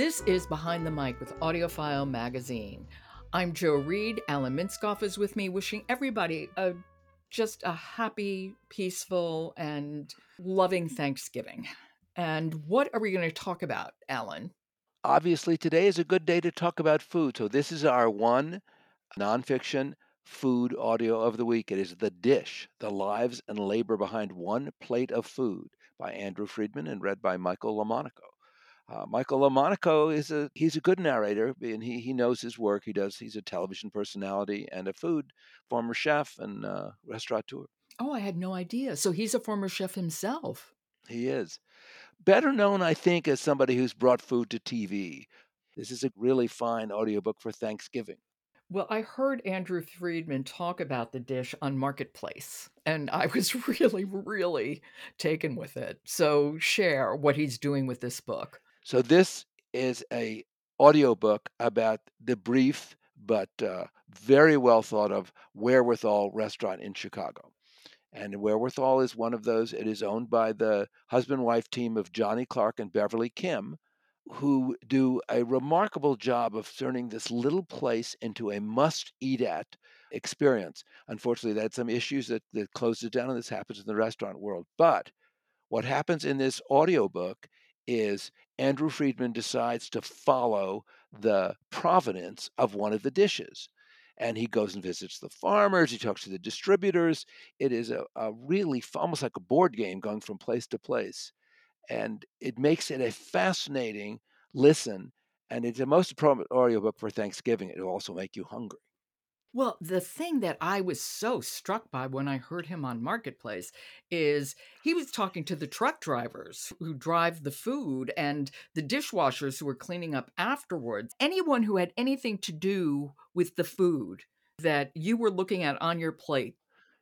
This is Behind the Mic with AudioFile Magazine. I'm Jo Reed. Alan Minskoff is with me, wishing everybody a just a happy, peaceful, and loving Thanksgiving. And what are we going to talk about, Alan? Obviously, today is a good day to talk about food. So, this is our one nonfiction food audio of the week. It is The Dish The Lives and Labor Behind One Plate of Food by Andrew Friedman and read by Michael Lomonaco. Uh, Michael Lomonaco is a he's a good narrator and he, he knows his work. He does he's a television personality and a food former chef and uh, restaurateur. Oh, I had no idea. So he's a former chef himself. He is better known, I think, as somebody who's brought food to TV. This is a really fine audiobook for Thanksgiving. Well, I heard Andrew Friedman talk about the dish on Marketplace, and I was really, really taken with it. So, share what he's doing with this book. So this is a audiobook about the brief but uh, very well thought of Wherewithall restaurant in Chicago. And Wherewithall is one of those. It is owned by the husband wife team of Johnny Clark and Beverly Kim, who do a remarkable job of turning this little place into a must eat at experience. Unfortunately, they had some issues that, that closed it down, and this happens in the restaurant world. But what happens in this audiobook is Andrew Friedman decides to follow the provenance of one of the dishes. And he goes and visits the farmers, he talks to the distributors. It is a, a really almost like a board game going from place to place. And it makes it a fascinating listen. And it's the most appropriate audiobook for Thanksgiving. It'll also make you hungry. Well, the thing that I was so struck by when I heard him on Marketplace is he was talking to the truck drivers who drive the food and the dishwashers who were cleaning up afterwards. Anyone who had anything to do with the food that you were looking at on your plate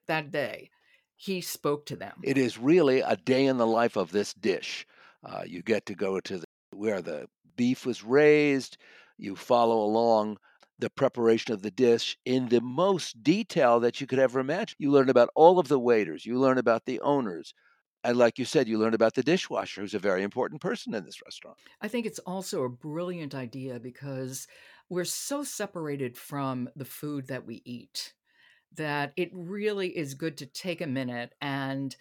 that day, he spoke to them. It is really a day in the life of this dish. Uh, you get to go to the, where the beef was raised, you follow along the preparation of the dish in the most detail that you could ever imagine. You learn about all of the waiters, you learn about the owners. And like you said, you learn about the dishwasher, who's a very important person in this restaurant. I think it's also a brilliant idea because we're so separated from the food that we eat that it really is good to take a minute and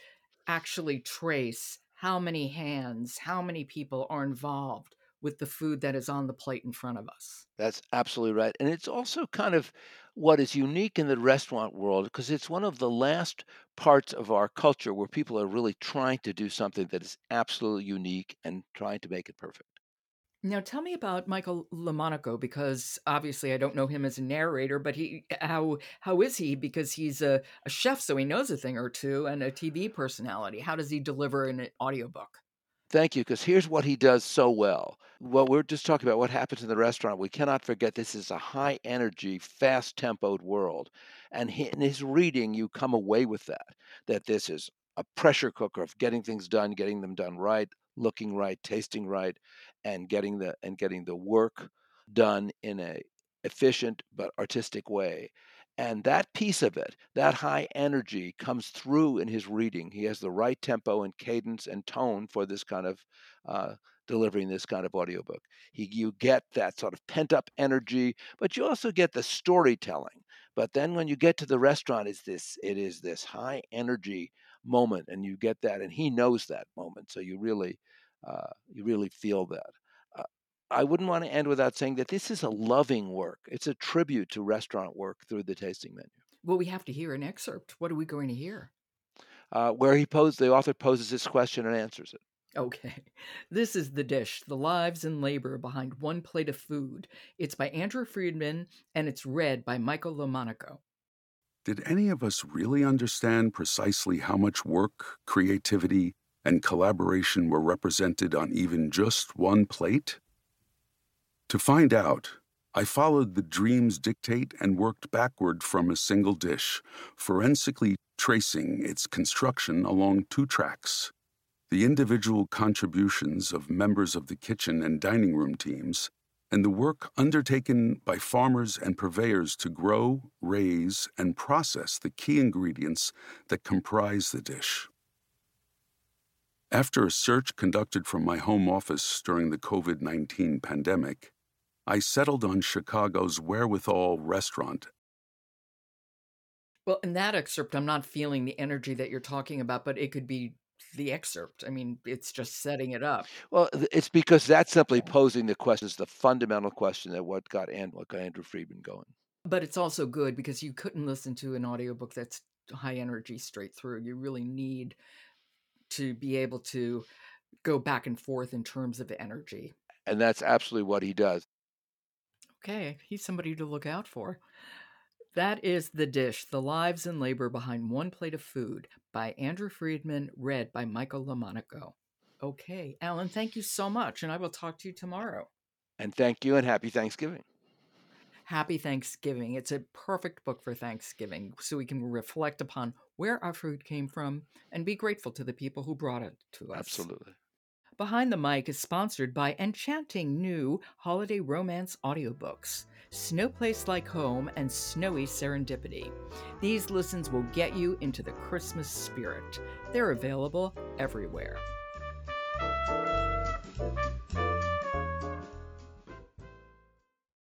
actually trace how many hands, how many people are involved with the food that is on the plate in front of us. That's absolutely right. And it's also kind of what is unique in the restaurant world because it's one of the last parts of our culture where people are really trying to do something that is absolutely unique and trying to make it perfect. Now tell me about Michael Lomonaco because obviously I don't know him as a narrator, but he eh, how how is he because he's a, a chef so he knows a thing or two and a TV personality. How does he deliver an eh, audiobook? Thank you, because here's what he does so well. What we're just talking about, what happens in the restaurant, we cannot forget this is a high energy, fast tempoed world. And in his reading, you come away with that, that this is a pressure cooker of getting things done, getting them done right, looking right, tasting right, and getting the and getting the work done in a efficient but artistic way. And that piece of it, that high energy, comes through in his reading. He has the right tempo and cadence and tone for this kind of uh, delivering this kind of audiobook. He, you get that sort of pent up energy, but you also get the storytelling But then when you get to the restaurant, it's this it is this high energy moment, and you get that, and he knows that moment, so you really uh, you really feel that. Uh, I wouldn't want to end without saying that this is a loving work. It's a tribute to restaurant work through the tasting menu. Well, we have to hear an excerpt. What are we going to hear? Uh, where he posed, the author poses this question and answers it. Okay. This is The Dish The Lives and Labor Behind One Plate of Food. It's by Andrew Friedman and it's read by Michael Lomonaco. Did any of us really understand precisely how much work, creativity, and collaboration were represented on even just one plate? To find out, I followed the dream's dictate and worked backward from a single dish, forensically tracing its construction along two tracks the individual contributions of members of the kitchen and dining room teams, and the work undertaken by farmers and purveyors to grow, raise, and process the key ingredients that comprise the dish. After a search conducted from my home office during the COVID 19 pandemic, I settled on Chicago's Wherewithall restaurant. Well, in that excerpt, I'm not feeling the energy that you're talking about, but it could be the excerpt. I mean, it's just setting it up. Well, it's because that's simply posing the question, is the fundamental question that what got, and, what got Andrew Friedman going. But it's also good because you couldn't listen to an audiobook that's high energy straight through. You really need to be able to go back and forth in terms of energy. And that's absolutely what he does. Okay, he's somebody to look out for. That is The Dish The Lives and Labor Behind One Plate of Food by Andrew Friedman, read by Michael Lomonaco. Okay, Alan, thank you so much, and I will talk to you tomorrow. And thank you, and happy Thanksgiving. Happy Thanksgiving. It's a perfect book for Thanksgiving so we can reflect upon where our food came from and be grateful to the people who brought it to us. Absolutely. Behind the Mic is sponsored by enchanting new holiday romance audiobooks, Snow Place Like Home and Snowy Serendipity. These listens will get you into the Christmas spirit. They're available everywhere.